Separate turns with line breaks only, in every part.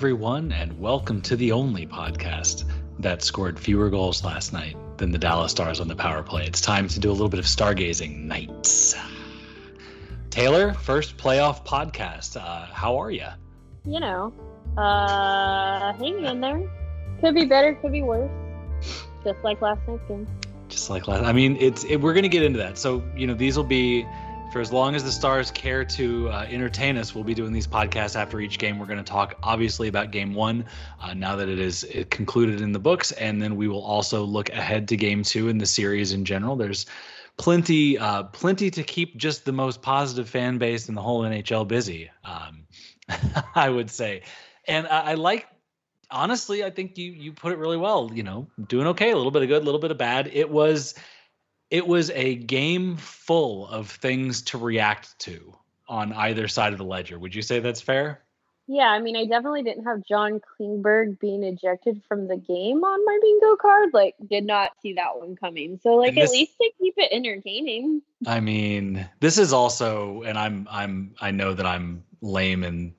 Everyone, and welcome to the only podcast that scored fewer goals last night than the Dallas Stars on the power play. It's time to do a little bit of stargazing nights. Taylor, first playoff podcast. Uh, how are you?
You know, uh, hanging in there. Could be better, could be worse. Just like last night's game.
Just like last. I mean, it's it, we're going to get into that. So you know, these will be for as long as the Stars care to uh, entertain us, we'll be doing these podcasts after each game. We're going to talk obviously about game one uh, now that it is concluded in the books, and then we will also look ahead to game two in the series in general. There's plenty, uh, plenty to keep just the most positive fan base in the whole NHL busy. Um, I would say, and I, I like honestly, I think you you put it really well. You know, doing okay, a little bit of good, a little bit of bad. It was it was a game full of things to react to on either side of the ledger. Would you say that's fair?
Yeah, I mean, I definitely didn't have John Klingberg being ejected from the game on my bingo card. Like, did not see that one coming. So, like, this, at least to keep it entertaining.
I mean, this is also, and I'm, I'm, I know that I'm lame and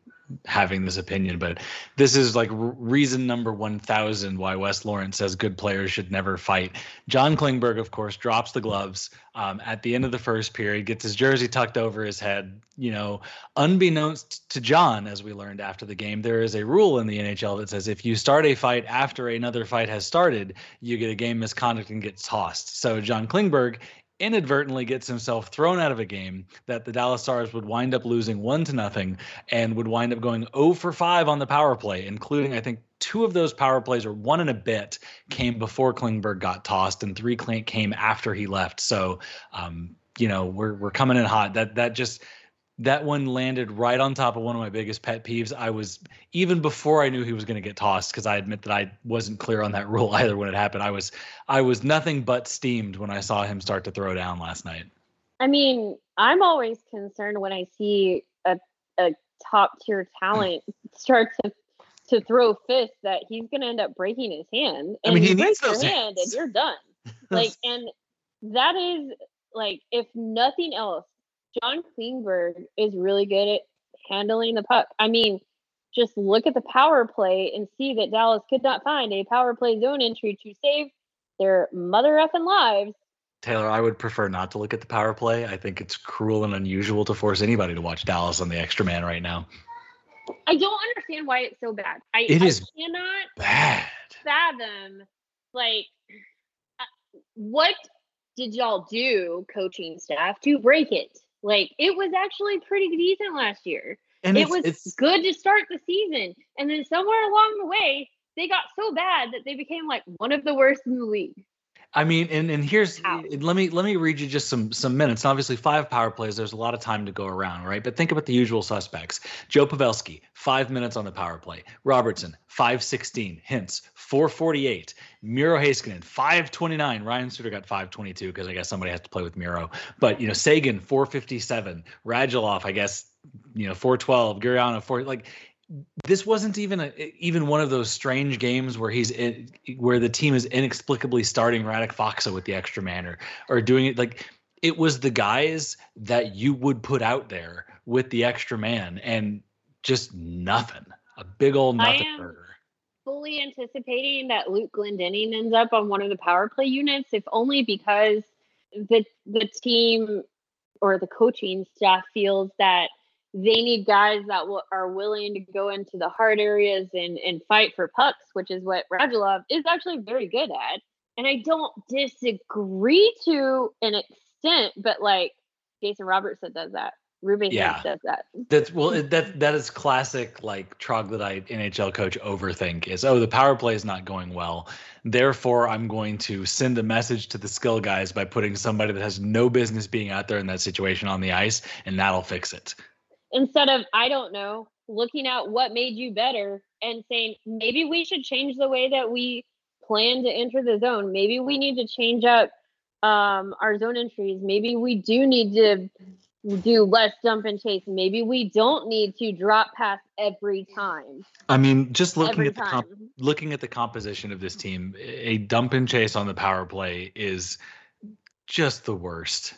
having this opinion, but this is like reason number 1000 why Wes Lawrence says good players should never fight. John Klingberg, of course, drops the gloves um, at the end of the first period, gets his jersey tucked over his head. You know, unbeknownst to John, as we learned after the game, there is a rule in the NHL that says if you start a fight after another fight has started, you get a game misconduct and get tossed. So John Klingberg inadvertently gets himself thrown out of a game that the Dallas Stars would wind up losing one to nothing and would wind up going 0 for 5 on the power play, including I think two of those power plays or one and a bit came before Klingberg got tossed and three came after he left. So um, you know, we're we're coming in hot. That that just that one landed right on top of one of my biggest pet peeves. I was even before I knew he was going to get tossed because I admit that I wasn't clear on that rule either when it happened. I was I was nothing but steamed when I saw him start to throw down last night.
I mean, I'm always concerned when I see a a top tier talent start to to throw fists that he's going to end up breaking his hand. And
I mean, he
you
needs
break
those
your
hands.
hand and you're done. like, and that is like, if nothing else, John Klingberg is really good at handling the puck. I mean, just look at the power play and see that Dallas could not find a power play zone entry to save their mother effing lives.
Taylor, I would prefer not to look at the power play. I think it's cruel and unusual to force anybody to watch Dallas on the extra man right now.
I don't understand why it's so bad. I,
It
I
is
cannot
Bad.
fathom like uh, what did y'all do coaching staff to break it like it was actually pretty decent last year.
And
it
it's,
was
it's
good to start the season and then somewhere along the way they got so bad that they became like one of the worst in the league
I mean, and and here's
Ow.
let me let me read you just some some minutes. Obviously, five power plays. There's a lot of time to go around, right? But think about the usual suspects: Joe Pavelski, five minutes on the power play; Robertson, five sixteen; Hintz, four forty eight; Miro Heiskanen, five twenty nine; Ryan Suter got five twenty two because I guess somebody has to play with Miro. But you know, Seguin, four fifty seven; Radulov, I guess you know, four twelve; Gurianov, four like this wasn't even a, even one of those strange games where he's in, where the team is inexplicably starting Radek Faksa with the extra man or, or doing it like it was the guys that you would put out there with the extra man and just nothing. A big old
I am-
burger
fully anticipating that luke Glendening ends up on one of the power play units if only because the the team or the coaching staff feels that they need guys that will, are willing to go into the hard areas and, and fight for pucks, which is what Radulov is actually very good at. And I don't disagree to an extent, but like Jason Robertson does that. Ruben
Yeah.
Does that.
That's well, that that is classic like troglodyte NHL coach overthink is oh the power play is not going well, therefore I'm going to send a message to the skill guys by putting somebody that has no business being out there in that situation on the ice, and that'll fix it.
Instead of, I don't know, looking at what made you better and saying, maybe we should change the way that we plan to enter the zone. Maybe we need to change up um, our zone entries. Maybe we do need to do less dump and chase. Maybe we don't need to drop pass every time.
I mean, just looking
every
at the comp- looking at the composition of this team, a dump and chase on the power play is just the worst.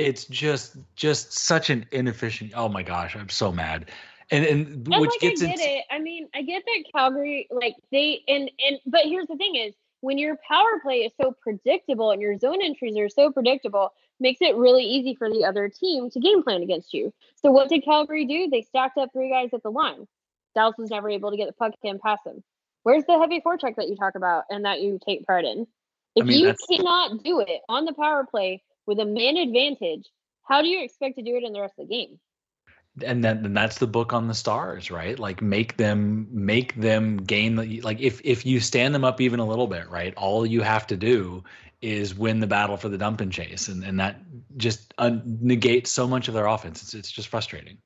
It's just just such an inefficient. Oh my gosh, I'm so mad. and and,
And
which
like
gets
I get
into
it. I mean, I get that Calgary, like they and and but here's the thing is when your power play is so predictable and your zone entries are so predictable, makes it really easy for the other team to game plan against you. So what did Calgary do? They stacked up three guys at the line. Dallas was never able to get the puck in past them. Where's the heavy forecheck that you talk about and that you take pride in? If
mean,
you cannot do it on the power play with a man advantage, how do you expect to do it in the rest of the game?
and then and that's the book on the stars right? Like make them make them gain the like if if you stand them up even a little bit right all you have to do is win the battle for the dump and chase. And and that just uh, negates so much of their offense. It's, it's just frustrating.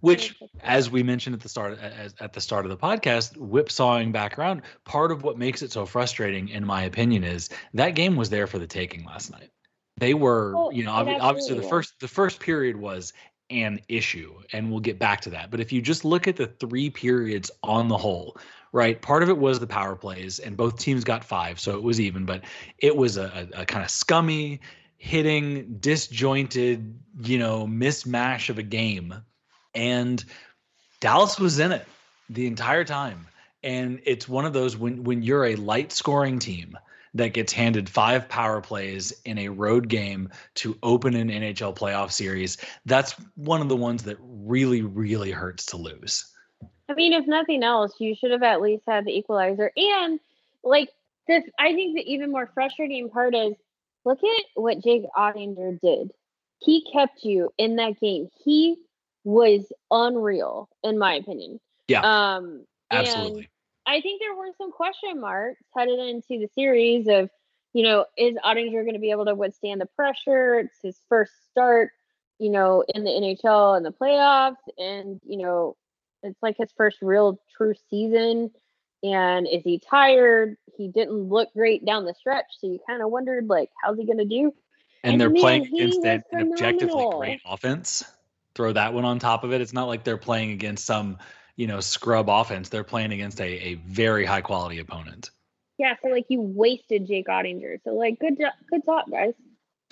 Which as we mentioned at the start as, at the start of the podcast whipsawing back around part of what makes it so frustrating in my opinion is that game was there for the taking last night they were
Oh,
you know
it
obviously the first the first period was an issue and we'll get back to that but if you just look at the three periods on the whole right part of it was the power plays and both teams got five so it was even but it was a, a, a kind of scummy hitting disjointed you know mismatch of a game and dallas was in it the entire time and it's one of those when when you're a light scoring team that gets handed five power plays in a road game to open an NHL playoff series. That's one of the ones that really, really hurts to lose.
I mean, if nothing else, you should have at least had the equalizer. And like this, I think the even more frustrating part is look at what Jake Oettinger did. He kept you in that game. He was unreal, in my opinion.
Yeah.
Um,
Absolutely.
I think there were some question marks headed into the series of, you know, is Oettinger going to be able to withstand the pressure? It's his first start, you know, in the NHL and the playoffs, and you know, it's like his first real true season. And is he tired? He didn't look great down the stretch, so you kind of wondered, like, how's he going to do?
and,
and
they're
man,
playing against an, objectively
phenomenal.
great offense. Throw that one on top of it. It's not like they're playing against some, you know, scrub offense. They're playing against a, a very high quality opponent.
Yeah, so like you wasted Jake Oettinger. So like, good job, good job, guys.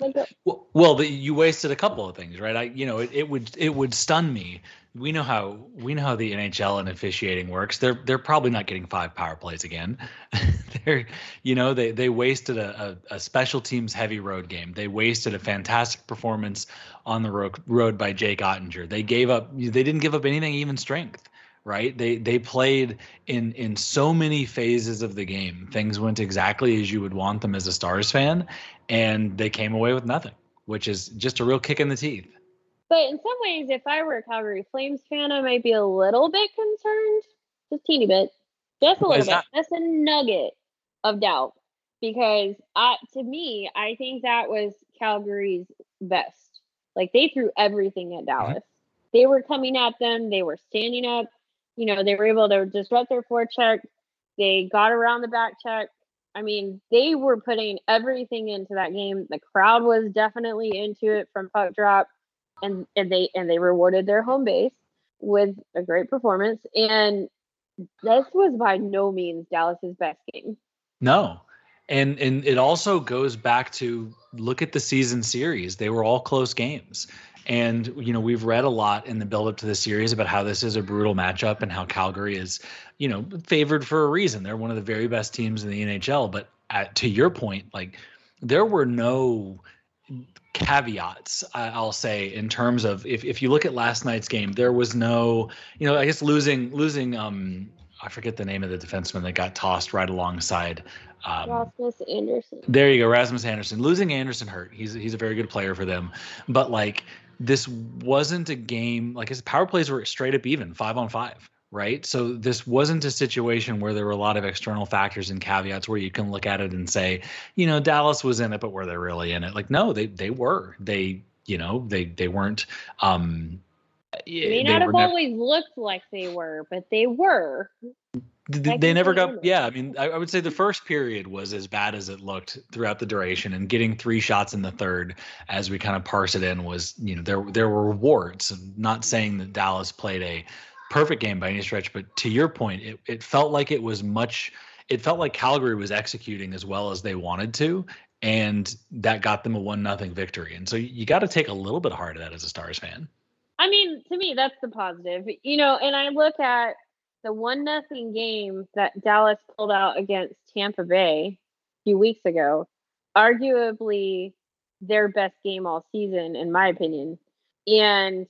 Uh,
Well, well, the, you wasted a couple of things, right? I, you know, it, it would it would stun me. We know how we know how the NHL and officiating works. They're they're probably not getting five power plays again. they're you know they they wasted a, a, a special teams heavy road game. They wasted a fantastic performance on the road, road by Jake Oettinger. They gave up. They didn't give up anything, even strength. Right? They they played in in so many phases of the game. Things went exactly as you would want them as a Stars fan, and they came away with nothing, which is just a real kick in the teeth.
But in some ways, if I were a Calgary Flames fan, I might be a little bit concerned, just teeny bit, just a little bit,
that?
just a nugget of doubt, because I, to me, I think that was Calgary's best. Like they threw everything
Mm-hmm.
at Dallas. They were coming at them. They were standing up. You know, they were able to disrupt their forecheck. They got around the back check. I mean, they were putting everything into that game. The crowd was definitely into it from puck drop and and they and they rewarded their home base with a great performance. And this was by no means Dallas's best game.
No. And and it also goes back to look at the season series. They were all close games. And you know, we've read a lot in the build up to the series about how this is a brutal matchup and how Calgary is, you know, favored for a reason. They're one of the very best teams in the NHL, but at, to your point, like there were no caveats i'll say in terms of if, if you look at last night's game there was no you know i guess losing losing um i forget the name of the defenseman that got tossed right alongside um,
Rasmus Andersson.
there you go, Rasmus Andersson. Losing Andersson hurt. He's he's a very good player for them, but like this wasn't a game. Like his power plays were straight up even, five on five, right? So this wasn't a situation where there were a lot of external factors and caveats where you can look at it and say, you know, Dallas was in it, but were they really in it? Like no, they they were. They you know they they weren't. um
They may not have
never-
always looked like they were, but they were.
Th- they never got yeah i mean I, I would say the first period was as bad as it looked throughout the duration and getting three shots in the third as we kind of parse it in was you know there there were rewards. I'm not saying that dallas played a perfect game by any stretch but to your point it, it felt like it was much it felt like calgary was executing as well as they wanted to and that got them a one nothing victory. And so you got to take a little bit heart of that as a stars fan.
I mean, to me, that's the positive. You know, and I look at the one nothing game that Dallas pulled out against Tampa Bay a few weeks ago, arguably their best game all season, in my opinion. And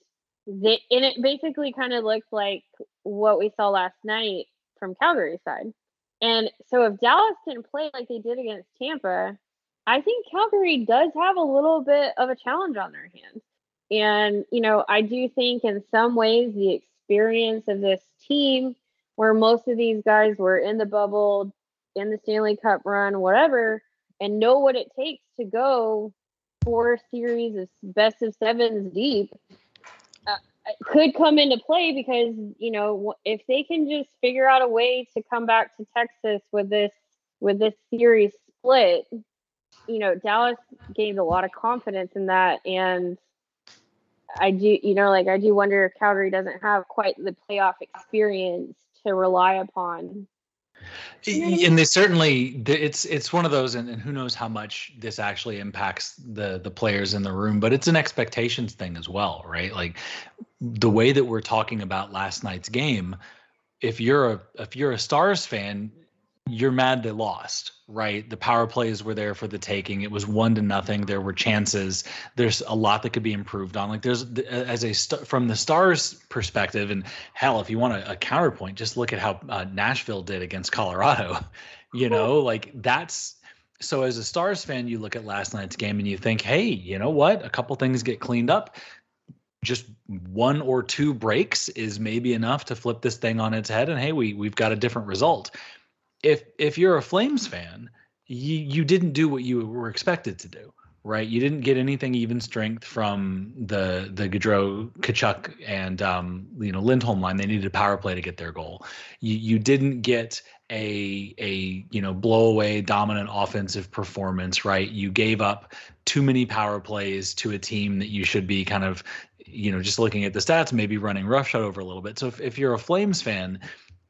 they and it basically kind of looked like what we saw last night from Calgary side. And so if Dallas can play like they did against Tampa, I think Calgary does have a little bit of a challenge on their hands. And, you know, I do think in some ways the experience of this team, where most of these guys were in the bubble, in the Stanley Cup run, whatever, and know what it takes to go four series of best of sevens deep, uh, could come into play because, you know, if they can just figure out a way to come back to Texas with this with this series split, you know, Dallas gained a lot of confidence in that. And I do, you know, like I do wonder if Calgary doesn't have quite the playoff experience to rely upon.
And they certainly, it's it's one of those, and, and who knows how much this actually impacts the the players in the room, but it's an expectations thing as well, right? Like the way that we're talking about last night's game. If you're a if you're a Stars fan, you're mad they lost, right? The power plays were there for the taking. It was one to nothing. There were chances. There's a lot that could be improved on. Like there's as a from the Stars perspective, and hell, if you want a, a counterpoint, just look at how uh, Nashville did against Colorado. You know, like that's so as a Stars fan, you look at last night's game and you think, hey, you know what? A couple things get cleaned up. Just one or two breaks is maybe enough to flip this thing on its head, and hey, we we've got a different result if if you're a Flames fan, you you didn't do what you were expected to do, right? You didn't get anything even strength from the the Gaudreau, Tkachuk, and um, you know Lindholm line. They needed a power play to get their goal. You you didn't get a a you know blow away dominant offensive performance, right? You gave up too many power plays to a team that you should be kind of you know just looking at the stats, maybe running roughshod over a little bit. So if, if you're a Flames fan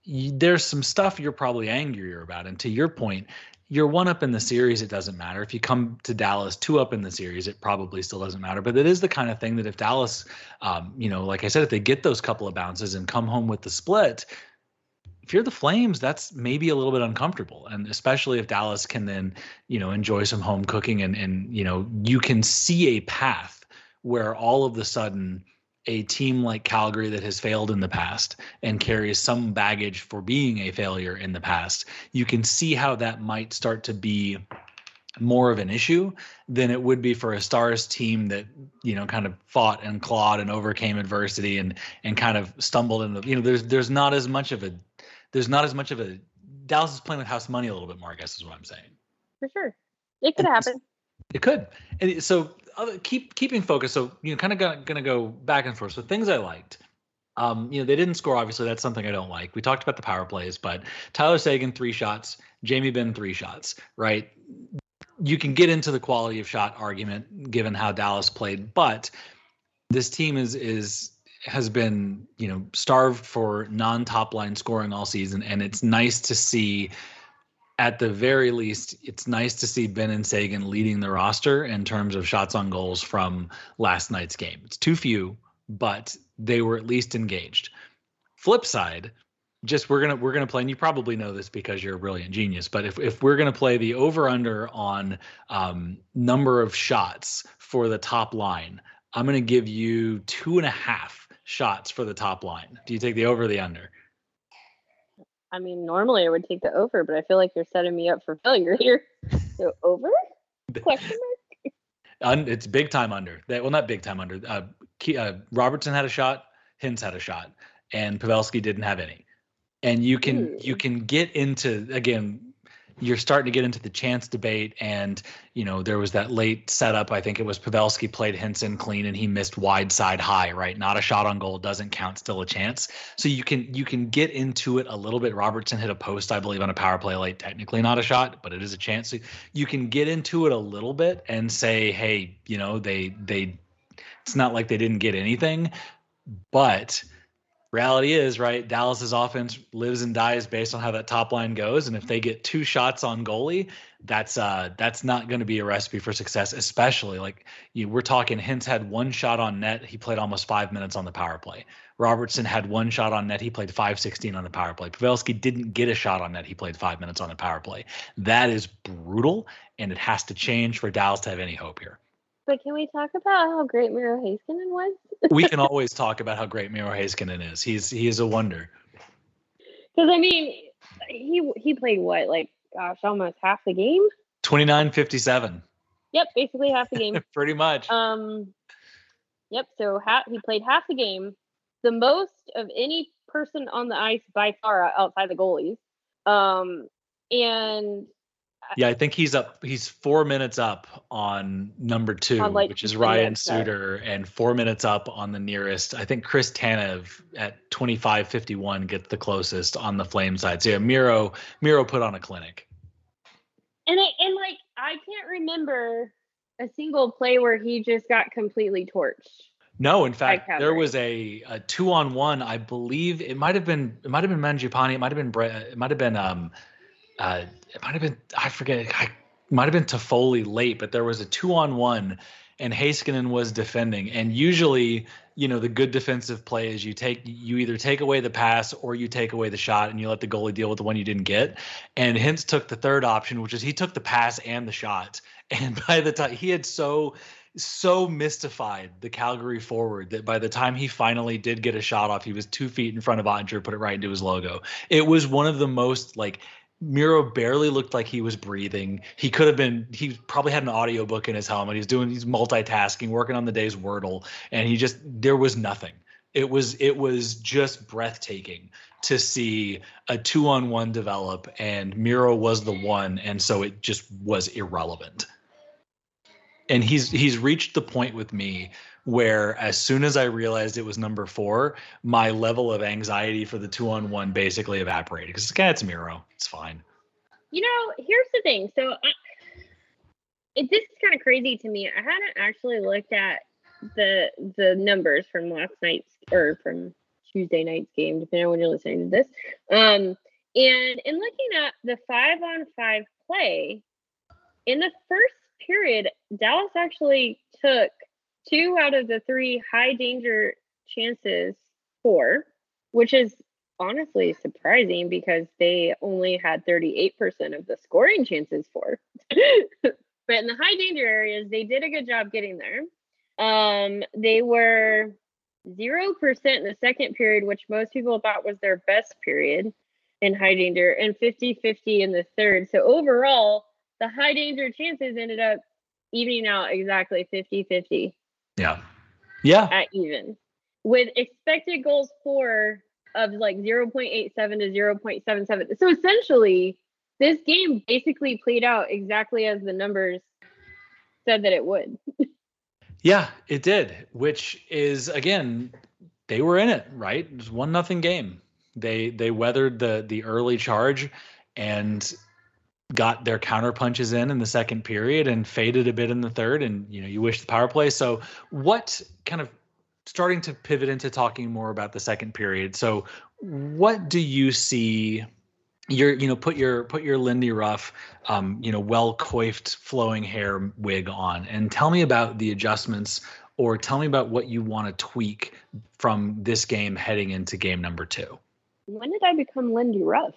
there's some stuff you're probably angrier about. And to your point, you're one up in the series, it doesn't matter. If you come to Dallas two up in the series, it probably still doesn't matter. But it is the kind of thing that if Dallas, um, you know, like I said, if they get those couple of bounces and come home with the split, if you're the Flames, that's maybe a little bit uncomfortable, and especially if Dallas can then, you know, enjoy some home cooking and and you know you can see a path where all of the sudden a team like Calgary that has failed in the past and carries some baggage for being a failure in the past, you can see how that might start to be more of an issue than it would be for a stars team that you know kind of fought and clawed and overcame adversity and and kind of stumbled in the you know there's there's not as much of a there's not as much of a Dallas is playing with house money a little bit more I guess is what I'm saying.
For sure. It could happen.
it could. And so keep keeping focus. So you know, kind of gonna, go back and forth. So things I liked. Um, you know, they didn't score. Obviously, that's something I don't like. We talked about the power plays, but Tyler Seguin three shots, Jamie Benn three shots. Right. You can get into the quality of shot argument given how Dallas played, but this team is is has been you know starved for non top line scoring all season, and it's nice to see at the very least, it's nice to see Benn and Seguin leading the roster in terms of shots on goals from last night's game. It's too few, but they were at least engaged. Flip side, just we're gonna we're gonna play, and you probably know this because you're a brilliant genius. But if if we're gonna play the over under on um, number of shots for the top line, I'm gonna give you two and a half shots for the top line. Do you take the over or the under?
I mean, normally I would take the over, but I feel like you're setting me up for failure here. So over? Question
mark. it's big time under. Well, not big time under. Uh, uh, Robertson had a shot. Hintz had a shot, and Pavelski didn't have any. And you can Ooh. you can get into again you're starting to get into the chance debate. And you know there was that late setup. I think it was pavelski played henson clean and he missed wide side high right? Not a shot on goal. Doesn't count. Still a chance. So you can you can get into it a little bit. Robertson hit a post i believe on a power play late. Technically not a shot but it is a chance. So you can get into it a little bit and say hey you know they they it's not like they didn't get anything but reality is, right, Dallas's offense lives and dies based on how that top line goes. And if they get two shots on goalie, that's uh that's not going to be a recipe for success, especially like you we're talking Hintz had one shot on net. He played almost five minutes on the power play. Robertson had one shot on net. He played 516 on the power play. Pavelski didn't get a shot on net. He played five minutes on the power play. That is brutal, and it has to change for Dallas to have any hope here.
But can we talk about how great Miro Heiskanen was?
We can always talk about how great Miro Heiskanen is. He's he is a wonder.
Because I mean, he he played what like gosh, almost half the game.
29-57.
Yep, basically half the game.
Pretty much.
Um. Yep. So half he played half the game, the most of any person on the ice by far outside the goalies. Um, and
yeah, I think he's up. He's four minutes up on number two, on like which is Ryan Suter, and four minutes up on the nearest. I think Chris Tanev at twenty five fifty one gets the closest on the flame side. So yeah, Miro Miro put on a clinic.
And I and like I can't remember a single play where he just got completely torched.
No, in fact, there was a, a two on one. I believe it might have been it might have been Mangiapane. It might have been Brett. It might have been um uh, it might have been I forget. I might have been Toffoli late, but there was a two on one, and Heiskanen was defending. And usually, you know, the good defensive play is you take you either take away the pass or you take away the shot, and you let the goalie deal with the one you didn't get. And Hintz took the third option, which is he took the pass and the shot. And by the time he had so so mystified the Calgary forward that by the time he finally did get a shot off, he was two feet in front of Oettinger, put it right into his logo. It was one of the most like Miro barely looked like he was breathing. He could have been, he probably had an audiobook in his helmet. He's doing, he's multitasking, working on the day's Wordle, and he just, there was nothing. It was, it was just breathtaking to see a two on one develop, and Miro was the one. And so it just was irrelevant. And he's, he's reached the point with me where as soon as I realized it was number four, my level of anxiety for the two on one basically evaporated because okay, it's Miro. It's fine.
You know, here's the thing. So I, it, this is kind of crazy to me. I hadn't actually looked at the the numbers from last night's or from Tuesday night's game, depending on when you're listening to this. Um, and in looking at the five on five play, in the first period, Dallas actually took two out of the three high danger chances for, which is honestly surprising because they only had 38% of the scoring chances for. but in the high danger areas, they did a good job getting there. Um, they were 0% in the second period, which most people thought was their best period in high danger, and 50 50 in the third. So overall, the high danger chances ended up evening out exactly 50 50.
Yeah. Yeah.
At even with expected goals for of like 0.87 to 0.77. So essentially, this game basically played out exactly as the numbers said that it would.
yeah, it did, which is again, they were in it, right? It was one nothing game. They they weathered the the early charge and got their counter punches in in the second period and faded a bit in the third and you know you wish the power play. So what kind of starting to pivot into talking more about the second period so what do you see your you know put your put your lindy ruff um, you know well coiffed flowing hair wig on? And tell me about the adjustments or tell me about what you want to tweak from this game heading into game number two.
When did i become lindy ruff?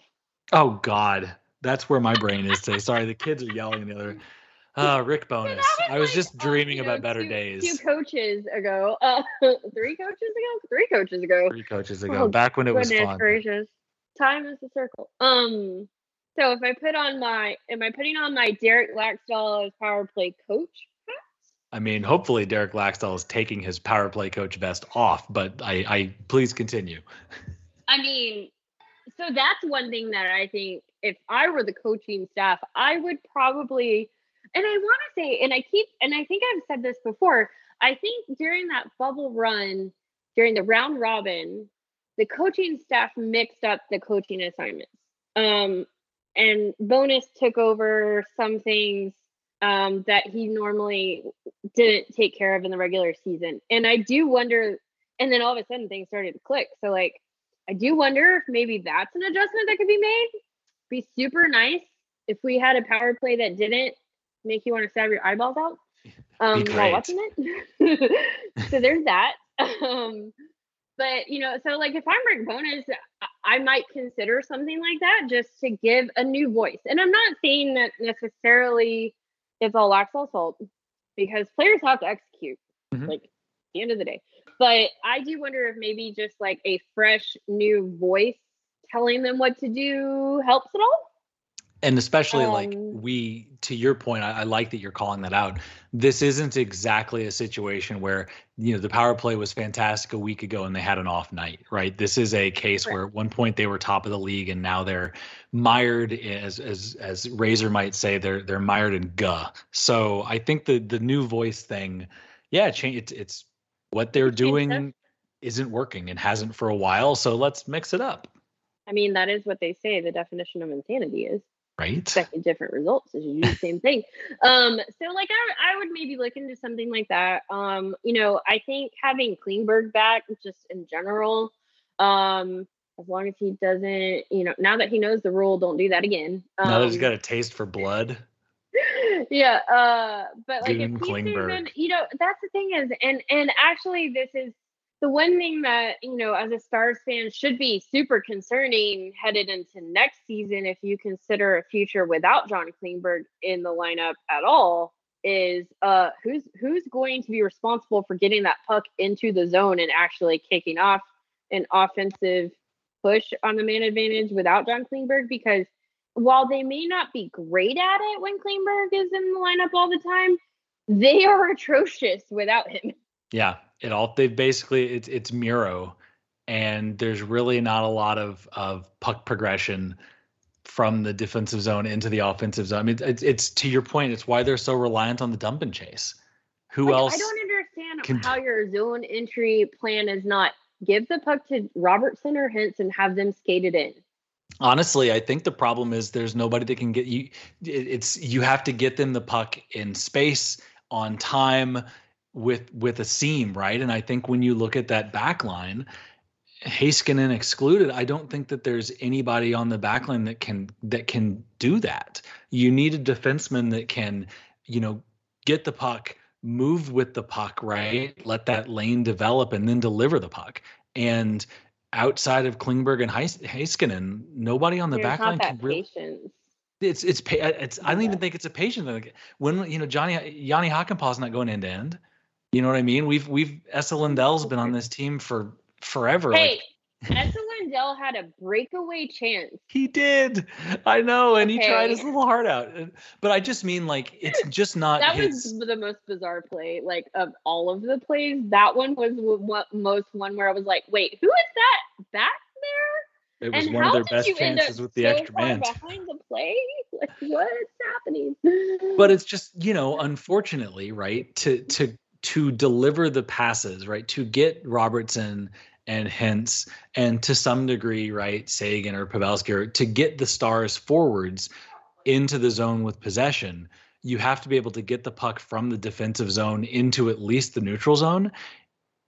Oh god that's where my brain is today. Sorry, the kids are yelling the other. Uh, Rick Bowness. I was just dreaming about better
two,
days.
Two coaches ago. Uh, three coaches ago? Three coaches ago.
Three coaches ago. Oh, Back when it was fun.
Gracious. Time is a circle. Um, so if I put on my, am I putting on my Derek Laxdal power play coach
I mean, hopefully Derek Laxdal is taking his power play coach vest off, but I, I please continue.
I mean, so that's one thing that I think if I were the coaching staff, I would probably, and I want to say, and I keep, and I think I've said this before, I think during that bubble run, during the round robin, the coaching staff mixed up the coaching assignments. Um, and Bowness took over some things um, that he normally didn't take care of in the regular season. And I do wonder and then all of a sudden things started to click. So like I do wonder if maybe that's an adjustment that could be made. Be super nice if we had a power play that didn't make you want to stab your eyeballs out um, while watching it. so there's that. Um, but you know, so like if I'm Rick Bowness, I might consider something like that just to give a new voice. And I'm not saying that necessarily it's all Laxdal's fault because players have to execute, mm-hmm. like at the end of the day. But I do wonder if maybe just like a fresh new voice telling them what to do helps at all?
And especially um, like we to your point I, I, like that you're calling that out. This isn't exactly a situation where you know the power play was fantastic a week ago and they had an off night right? This is a case right. where at one point they were top of the league and now they're mired as as as razor might say they're they're mired in guh. So i think the the new voice thing yeah change it's, it's what they're doing isn't working. And hasn't for a while so let's mix it up
I mean, that is what they say the definition of insanity is.
Right?
Expecting different results as you do the same thing. Um so like I, I would maybe look into something like that. Um you know i think having klingberg back just in general um as long as he doesn't you know now that he knows the rule don't do that again.
Um, now that he's got a taste for blood.
Yeah uh but like if Klingberg. Been, you know that's the thing is and and actually this is the one thing that you know as a stars fan should be super concerning headed into next season if you consider a future without john klingberg in the lineup at all is uh who's who's going to be responsible for getting that puck into the zone and actually kicking off an offensive push on the man advantage without john klingberg? Because while they may not be great at it when klingberg is in the lineup all the time they are atrocious without him
yeah it all they basically it's it's Miro, and there's really not a lot of of puck progression from the defensive zone into the offensive zone. I mean, it's, it's to your point. It's why they're so reliant on the dump and chase. Who like, else?
I don't understand can, how your zone entry plan is not give the puck to Robertson or Hintz and have them skate it in.
Honestly, I think the problem is there's nobody that can get you. It's you have to get them the puck in space on time with with a seam, right? And I think when you look at that back line, Heiskanen excluded, I don't think that there's anybody on the back line that can that can do that. You need a defenseman that can, you know, get the puck, move with the puck, right? Let that lane develop and then deliver the puck. And outside of Klingberg and Heiskanen, nobody on the There's back line can really. Patience. It's it's it's. I don't even think it's a patient. When you know Johnny Jani Hakanpää's not going end to end. You know what I mean? We've we've Esa Lindell's been on this team for forever.
Hey, like, Esa Lindell had a breakaway chance.
He did. I know, and okay. he tried his little heart out. But I just mean like it's just not.
that
his...
was the most bizarre play, like of all of the plays. That one was what most one where I was like, wait, who is that back there?
It was and one of their best chances with the so extra man.
Behind the play, like what's happening?
But it's just you know, unfortunately, right? To to to deliver the passes, right? To get Robertson and Hintz, and to some degree, right, Seguin or Pavelski, or to get the stars forwards into the zone with possession, you have to be able to get the puck from the defensive zone into at least the neutral zone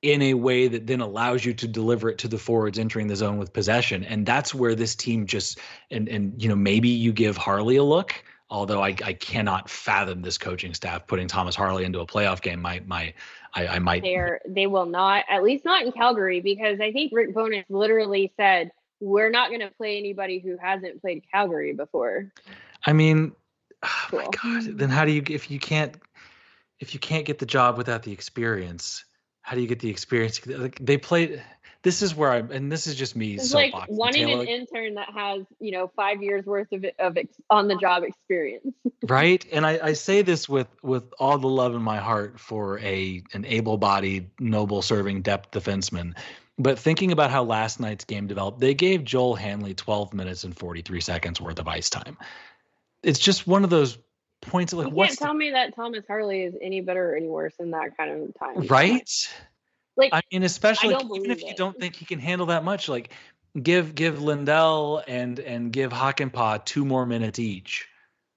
in a way that then allows you to deliver it to the forwards entering the zone with possession. And that's where this team just and and you know maybe you give Harley a look although I, I cannot fathom this coaching staff putting Thomas Harley into a playoff game. My my I, I might
They're, they will not at least not in Calgary because I think Rick Bowness literally said we're not going to play anybody who hasn't played Calgary before.
I mean, oh cool. my God. Then how do you if you can't if you can't get the job without the experience? How do you get the experience? Like they played this is where I'm, and this is just me.
It's like wanting Taylor, an intern that has, you know, five years worth of of ex, on the job experience.
right, and I, I say this with with all the love in my heart for a an able-bodied, noble-serving depth defenseman. But thinking about how last night's game developed, they gave Joel Hanley 12 minutes and 43 seconds worth of ice time. It's just one of those points. of Like,
you can't tell the, me that Thomas Harley is any better or any worse in that kind of time.
Right. Like I mean, especially I like, even if you don't think he can handle that much, like give give Lindell and and give Hakanpää two more minutes each,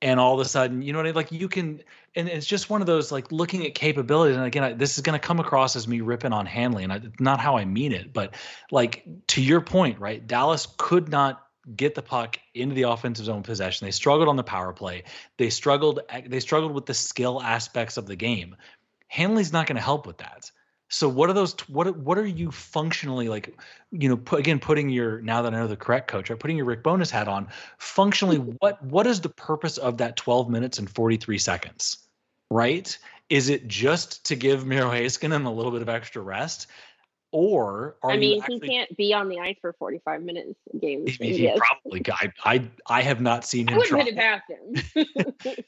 and all of a sudden, you know what I mean? Like you can, and it's just one of those like looking at capabilities. And again, I, this is going to come across as me ripping on Hanley, and I, not how I mean it, but like to your point, right? Dallas could not get the puck into the offensive zone possession. They struggled on the power play. They struggled. They struggled with the skill aspects of the game. Hanley's not going to help with that. So what are those? What what are you functionally like? You know, put, again, putting your now that I know the correct coach, right? Putting your Rick Bowness hat on. Functionally, what what is the purpose of that 12 minutes and 43 seconds? Right? Is it just to give Miro Heiskanen a little bit of extra rest? Or
I mean, actually, he can't be on the ice for 45 minutes games.
He, he probably I, I I have not seen him. I
wouldn't it past him.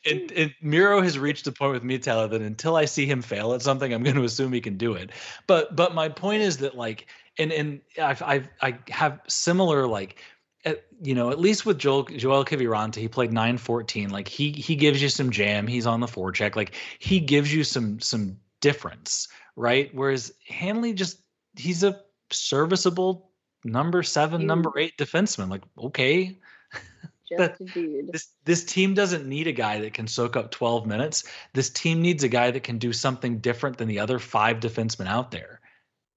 it, it, Miro has reached a point with me, Taylor, that until I see him fail at something, I'm going to assume he can do it. But but my point is that like, and and I've, I've I have similar like. At, you know, at least with Joel Joel Kiviranta, he played 9-14. Like he he gives you some jam. He's on the forecheck. Like he gives you some some difference, right? Whereas Hanley just he's a serviceable number seven, dude. number eight defenseman. Like, okay.
Just dude.
This this team doesn't need a guy that can soak up 12 minutes. This team needs a guy that can do something different than the other five defensemen out there.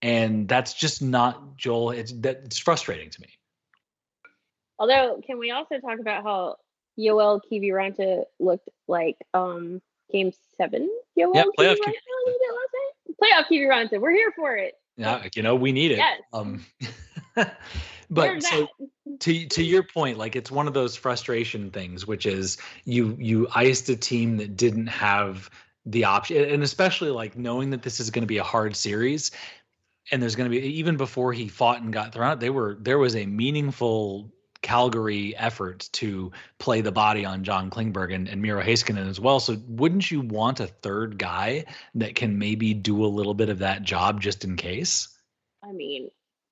And that's just not Joel. It's that it's frustrating to me.
Although, can we also talk about how Yoel Kiviranta looked like um game seven? Yoel
yeah, playoff
Kiviranta. Playoff Kiviranta. We're here for it.
Yeah, you know, we need it.
Yes.
Um, but so to to your point, like it's one of those frustration things, which is you you iced a team that didn't have the option, and especially like knowing that this is going to be a hard series, and there's going to be even before he fought and got thrown out, they were there was a meaningful Calgary effort to play the body on John Klingberg and, and Miro Heiskanen as well. So wouldn't you want a third guy that can maybe do a little bit of that job just in case?
I mean,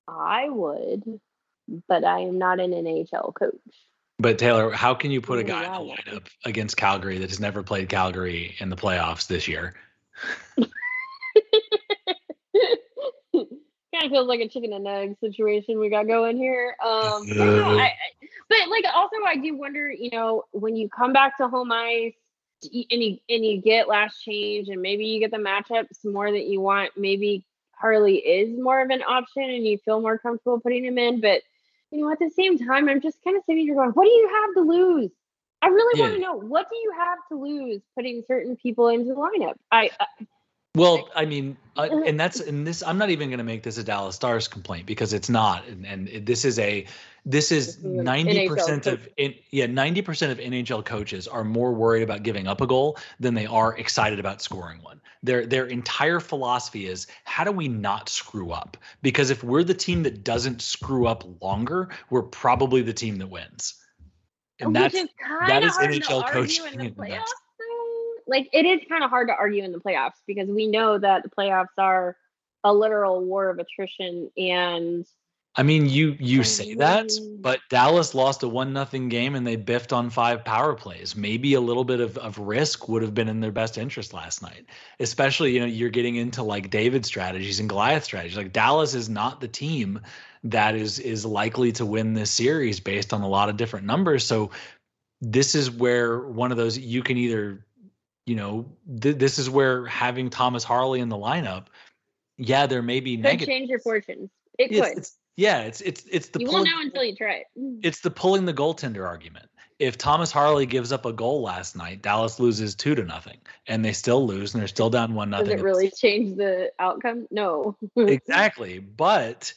I would, but I am not an NHL coach.
But Taylor, how can you put a guy in the lineup against Calgary that has never played Calgary in the playoffs this year?
kind of feels like a chicken and egg situation we got going here. Um, but, no, I, but like also I do wonder, you know, when you come back to home ice and you and you get last change and maybe you get the matchups more that you want, maybe Harley is more of an option and you feel more comfortable putting him in. But you know, at the same time, I'm just kind of sitting here going, what do you have to lose? I really yeah. want to know what do you have to lose putting certain people into the lineup? I, I
well, I mean, uh, and that's and this. I'm not even going to make this a Dallas Stars complaint because it's not, and, and this is a this is ninety percent of in, yeah ninety percent of NHL coaches are more worried about giving up a goal than they are excited about scoring one. Their their entire philosophy is how do we not screw up? Because if we're the team that doesn't screw up longer, we're probably the team that wins.
And Which that's is that is NHL coaching like it is kind of hard to argue in the playoffs because we know that the playoffs are a literal war of attrition and
I mean, you you say that, but Dallas lost a one nothing game and they biffed on five power plays. Maybe a little bit of, of risk would have been in their best interest last night. Especially, you know, you're getting into like David strategies and Goliath strategies. Like Dallas is not the team that is is likely to win this series based on a lot of different numbers. So this is where one of those you can either you know, th- this is where having Thomas Harley in the lineup, yeah, there may be
could change your fortunes. It
it's,
could.
It's, yeah, it's it's it's the
you pulling, won't know until you try it. Mm.
It's the pulling the goaltender argument. If Thomas Harley gives up a goal last night, Dallas loses two to nothing, and they still lose, and they're still down one nothing.
Does it really change the outcome? No.
exactly, but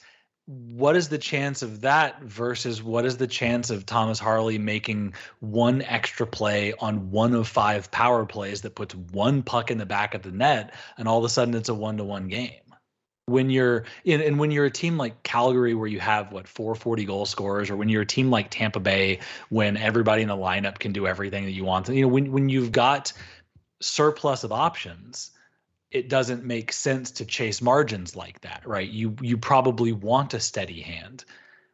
what is the chance of that versus what is the chance of Thomas Harley making one extra play on one of five power plays that puts one puck in the back of the net and all of a sudden it's a one to one game? When you're in, and when you're a team like Calgary where you have what 440 goal scorers, or when you're a team like Tampa Bay when everybody in the lineup can do everything that you want, you know, when when you've got surplus of options, it doesn't make sense to chase margins like that, right? You you probably want a steady hand.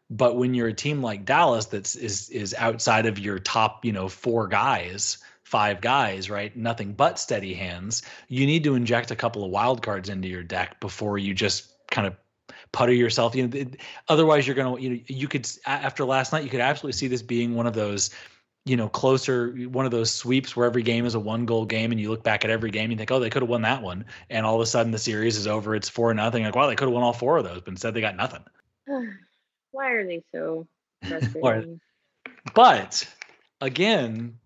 But when you're a team like Dallas that's is is outside of your top, you know, four guys, five guys, right? Nothing but steady hands. You need to inject a couple of wild cards into your deck before you just kind of putter yourself. You know, it, otherwise you're gonna you know you could after last night you could absolutely see this being one of those you know, closer, one of those sweeps where every game is a one goal game and you look back at every game and think, oh, they could have won that one. And all of a sudden the series is over. It's four nothing. Like, wow, they could have won all four of those, but instead they got nothing.
Why are they so frustrating?
but again,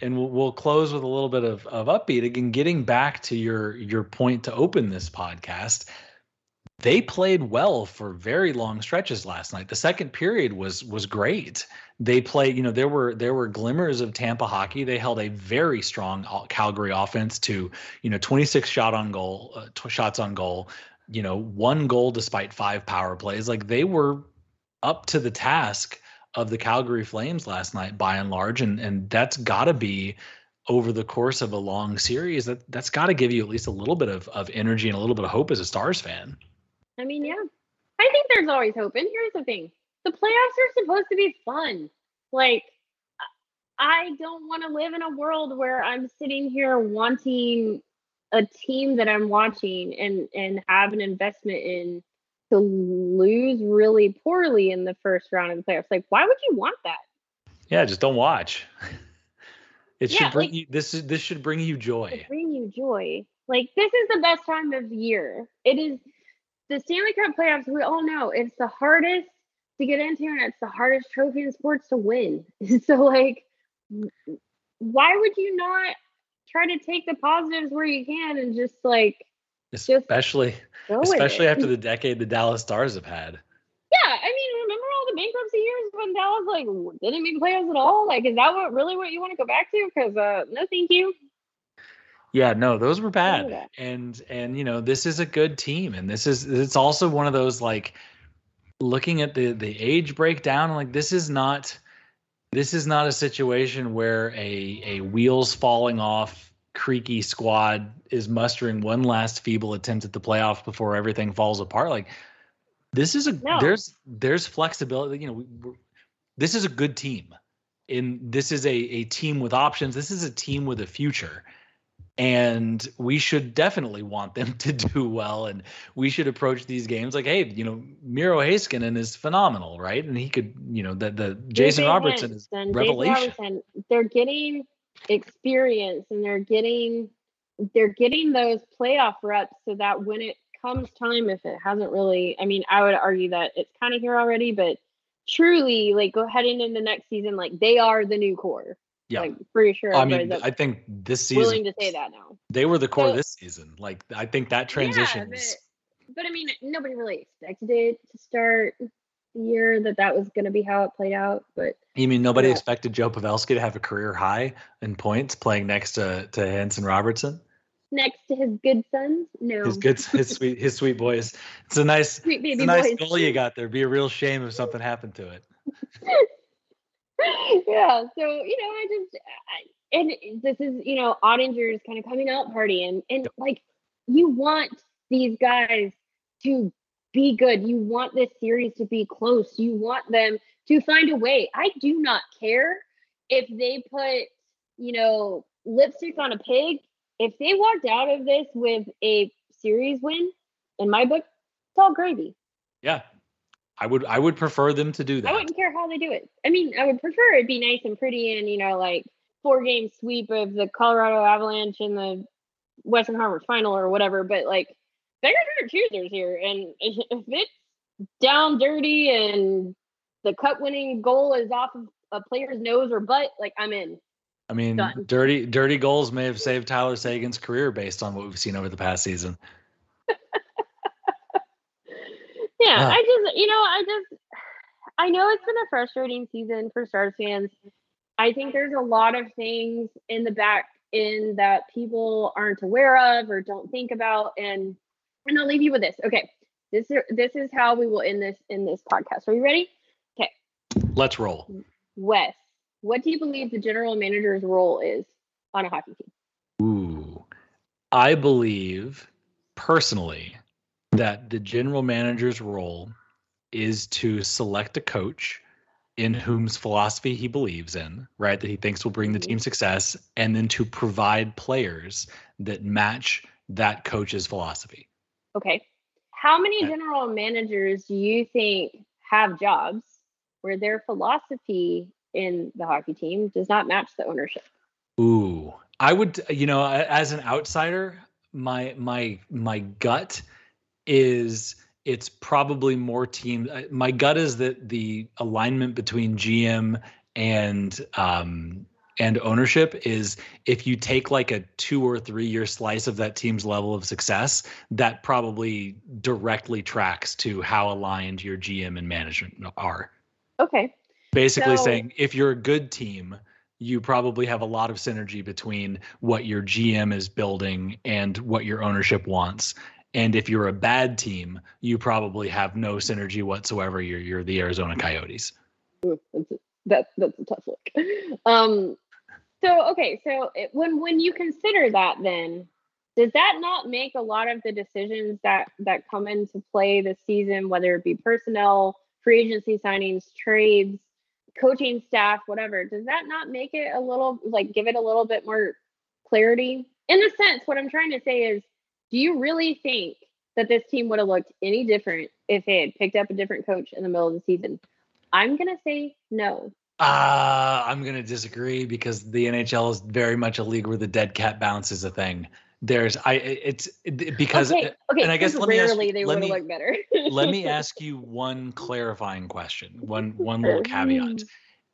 and we'll, we'll close with a little bit of, of upbeat again, getting back to your, your point to open this podcast they played well for very long stretches last night. The second period was was great. They played, you know, there were there were glimmers of Tampa hockey. They held a very strong Calgary offense to, you know, 26 shot on goal, uh, t- shots on goal, you know, one goal despite five power plays. Like they were up to the task of the Calgary Flames last night by and large and and that's got to be over the course of a long series that that's got to give you at least a little bit of of energy and a little bit of hope as a Stars fan.
I mean, yeah. I think there's always hope. And here's the thing the playoffs are supposed to be fun. Like, I don't want to live in a world where I'm sitting here wanting a team that I'm watching and and have an investment in to lose really poorly in the first round of the playoffs. Like, why would you want that?
Yeah, just don't watch. It yeah, should bring like, you this is this should bring you joy.
Bring you joy. Like this is the best time of year. It is the Stanley Cup playoffs, we all know it's the hardest to get into and it's the hardest trophy in sports to win. so like why would you not try to take the positives where you can and just like
especially just especially after the decade the Dallas Stars have had.
Yeah, I mean, remember all the bankruptcy years when Dallas like didn't make playoffs at all? Like, is that what really what you want to go back to? Because uh, no, thank you.
Yeah, no, those were bad. And and you know, this is a good team and this is it's also one of those like looking at the the age breakdown like this is not this is not a situation where a a wheels falling off creaky squad is mustering one last feeble attempt at the playoffs before everything falls apart. Like this is a no. there's there's flexibility you know this is a good team. And this is a a team with options. This is a team with a future and we should definitely want them to do well. And we should approach these games like hey you know miro heiskanen is phenomenal right? And he could you know the, the jason robertson is revelation. robertson,
they're getting experience and they're getting they're getting those playoff reps so that when it comes time if it hasn't really i mean i would argue that it's kind of here already but truly like go heading into next season like they are the new core yeah, like pretty sure.
I mean, I think this season
willing to say that now.
They were the core so, this season. Like I think that transition.
Yeah, but, but I mean, nobody really expected it to start the year that that was going to be how it played out. But
you mean nobody yeah. expected Joe Pavelski to have a career high in points playing next to to Hintz and Robertson?
Next to his good sons, no.
His good, his sweet, his sweet boys. It's a nice, sweet baby it's a nice boys. goal you got there. Be a real shame if something happened to it.
yeah. So, you know, I just, I, and this is, you know, Oettinger's kind of coming out party. And, and like, you want these guys to be good. You want this series to be close. You want them to find a way. I do not care if they put, you know, lipstick on a pig. If they walked out of this with a series win, in my book, it's all gravy.
Yeah, I would I would prefer them to do that.
I wouldn't care how they do it. I mean, I would prefer it be nice and pretty and you know like four game sweep of the Colorado Avalanche in the Western Conference Final or whatever. But like, beggars are choosers here, and if it's down dirty and the cup winning goal is off of a player's nose or butt, like I'm in.
I mean, Done. dirty dirty goals may have saved Tyler Seguin's career based on what we've seen over the past season.
Yeah, I just, you know, I just, I know it's been a frustrating season for Stars fans. I think there's a lot of things in the back end that people aren't aware of or don't think about, and and I'll leave you with this. Okay, this is this is how we will end this in this podcast. Are you ready? Okay.
Let's roll.
Wes, what do you believe the general manager's role is on a hockey team?
Ooh, I believe personally that the general manager's role is to select a coach in whom's philosophy he believes in, right? That he thinks will bring the mm-hmm. team success, and then to provide players that match that coach's philosophy.
Okay. How many general managers do you think have jobs where their philosophy in the hockey team does not match the ownership.
Ooh, I would, you know, as an outsider, my my my gut is it's probably more team. Uh, my gut is that the alignment between GM and um, and ownership is if you take like a two or three year slice of that team's level of success, that probably directly tracks to how aligned your GM and management are.
Okay.
Basically so, saying if you're a good team, you probably have a lot of synergy between what your GM is building and what your ownership wants. And if you're a bad team, you probably have no synergy whatsoever. You're you're the Arizona Coyotes.
That's, a, that, that's a tough look. Um, so okay, so it, when when you consider that, then does that not make a lot of the decisions that that come into play this season, whether it be personnel, free agency signings, trades, coaching staff, whatever, does that not make it a little like give it a little bit more clarity? In the sense, what I'm trying to say is, do you really think that this team would have looked any different if they had picked up a different coach in the middle of the season? I'm gonna say no.
Uh, I'm gonna disagree because the NHL is very much a league where the dead cat bounce is a thing. There's I it's because
okay, okay
and I guess let me ask,
they
let me,
look better.
let me ask you one clarifying question, one one little caveat.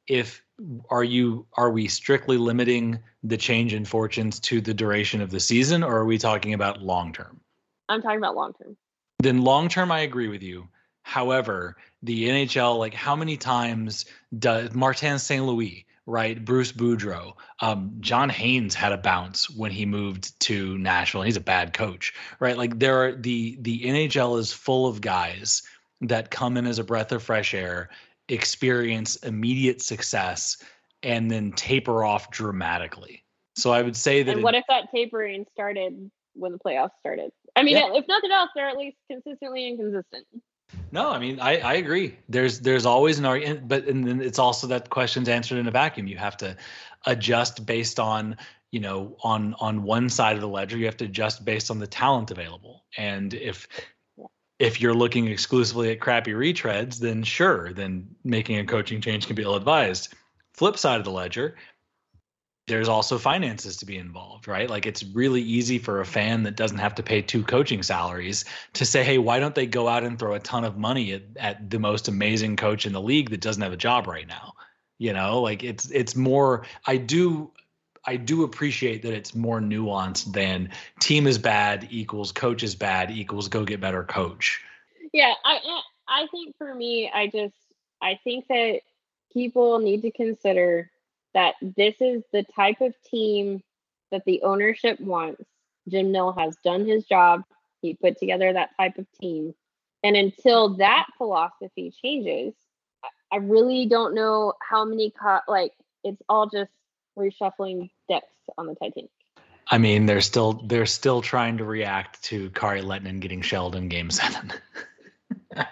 If are you are we strictly limiting the change in fortunes to the duration of the season, or are we talking about long term?
I'm talking about long term.
Then long term, I agree with you. However, the NHL, like how many times does Martin St. Louis, right? Bruce Boudreau, um, John Hynes had a bounce when he moved to Nashville. He's a bad coach, right? Like there are the the NHL is full of guys that come in as a breath of fresh air, experience immediate success, and then taper off dramatically. So I would say that.
And what if that tapering started when the playoffs started? I mean, yeah. if nothing else, they're at least consistently inconsistent.
No, I mean I, I agree. There's there's always an argument, but and then it's also that question's answered in a vacuum. You have to adjust based on you know on on one side of the ledger. You have to adjust based on the talent available. And if if you're looking exclusively at crappy retreads, then sure, then making a coaching change can be ill advised. Flip side of the ledger, there's also finances to be involved, right? Like it's really easy for a fan that doesn't have to pay two coaching salaries to say, hey, why don't they go out and throw a ton of money at, at the most amazing coach in the league that doesn't have a job right now? You know, like it's it's more I do I do appreciate that it's more nuanced than team is bad equals coach is bad equals go get better coach.
Yeah, I I think for me, I just I think that people need to consider that this is the type of team that the ownership wants. Jim Nill has done his job. He put together that type of team. And until that philosophy changes, I really don't know how many, co- like, it's all just reshuffling decks on the Titanic.
I mean, they're still they're still trying to react to Kari Lehtonen getting shelled in Game Seven.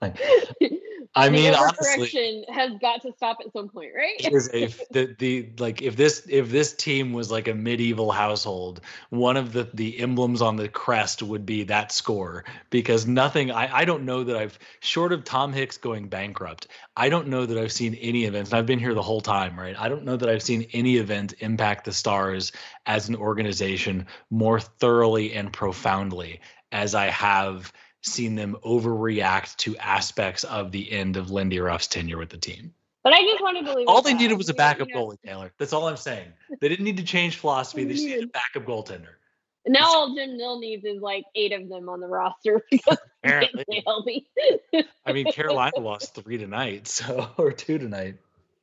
like, I mean, honestly,
has got to stop at some point, right?
is a the, the like if this if this team was like a medieval household, one of the the emblems on the crest would be that score because nothing. I I don't know that I've short of Tom Hicks going bankrupt. I don't know that I've seen any events. And I've been here the whole time, right? I don't know that I've seen any event impact the Stars as an organization more thoroughly and profoundly as I have seen them overreact to aspects of the end of Lindy Ruff's tenure with the team.
But I just want to believe.
All they that. needed was a backup you know, goalie, Taylor. That's all I'm saying. They didn't need to change philosophy. They just needed a backup goaltender.
Now all Jim Nill needs is like eight of them on the roster because they healthy.
I mean, Carolina lost three tonight, so or two tonight.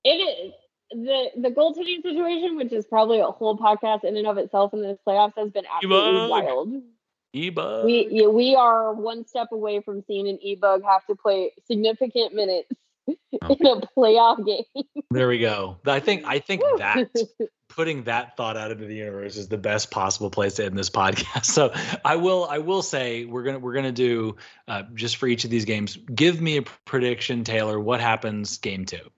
It is the the goaltending situation, which is probably a whole podcast in and of itself in this playoffs, has been absolutely wild.
E-bug.
We yeah, we are one step away from seeing an e-bug have to play significant minutes oh. in a playoff game.
There we go. I think I think that putting that thought out into the universe is the best possible place to end this podcast. So I will I will say we're gonna we're gonna do uh, just for each of these games. Give me a prediction, Taylor. What happens game two?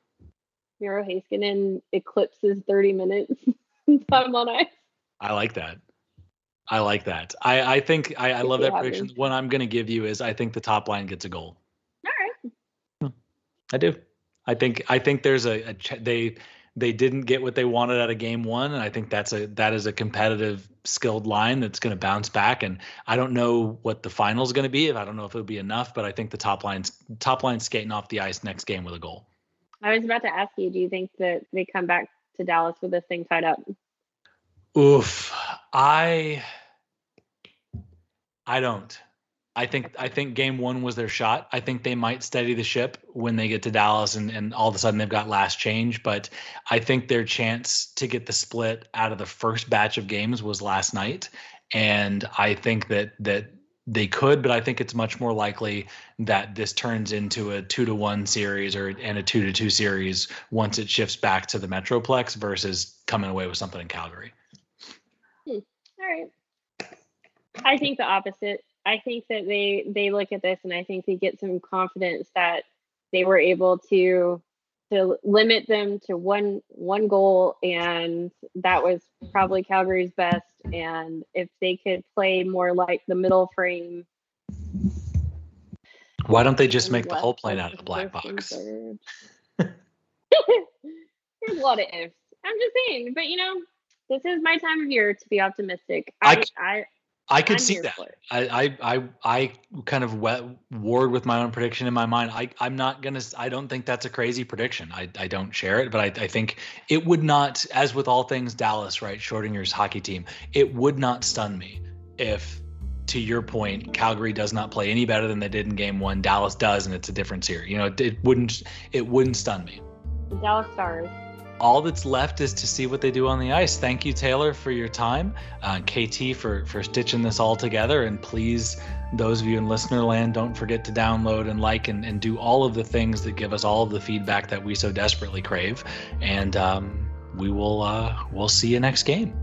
Miro Heiskanen eclipses thirty minutes on ice.
I like that. I like that. I, I think I, I love that prediction. What I'm going to give you is I think the top line gets a goal.
All right. Hmm.
I do. I I think I think there's a, a ch- they they didn't get what they wanted out of game one, and I think that's a that is a competitive, skilled line that's going to bounce back. And I don't know what the final is going to be. If I don't know if it'll be enough, but I think the top line's top line skating off the ice next game with a goal.
I was about to ask you, do you think that they come back to Dallas with this thing tied up?
Oof, I I don't. I think I think game one was their shot. I think they might steady the ship when they get to Dallas and, and all of a sudden they've got last change. But I think their chance to get the split out of the first batch of games was last night. And I think that that they could, but I think it's much more likely that this turns into a two to one series or and a two to two series once it shifts back to the Metroplex versus coming away with something in Calgary.
All right. I think the opposite. I think that they they look at this and I think they get some confidence that they were able to to limit them to one one goal and that was probably Calgary's best. And if they could play more like the middle frame.
Why don't they just make the whole plane out of the black box?
there's a lot of ifs. I'm just saying but you know this is my time of year to be optimistic i i, I
I could I'm see that. I, I, I, I kind of wet, ward with my own prediction in my mind. I, I'm not gonna. I don't think that's a crazy prediction. I, I don't share it, but I, I think it would not, as with all things Dallas, right? Schrodinger's hockey team. It would not stun me if, to your point, Calgary does not play any better than they did in Game One. Dallas does, and it's a different series. You know, it, it wouldn't. It wouldn't stun me.
Dallas Stars
all that's left is to see what they do on the ice. Thank you, Taylor, for your time, uh, KT for for stitching this all together, and please, those of you in listener land, don't forget to download and like and, and do all of the things that give us all of the feedback that we so desperately crave. And um, we will uh, we'll see you next game.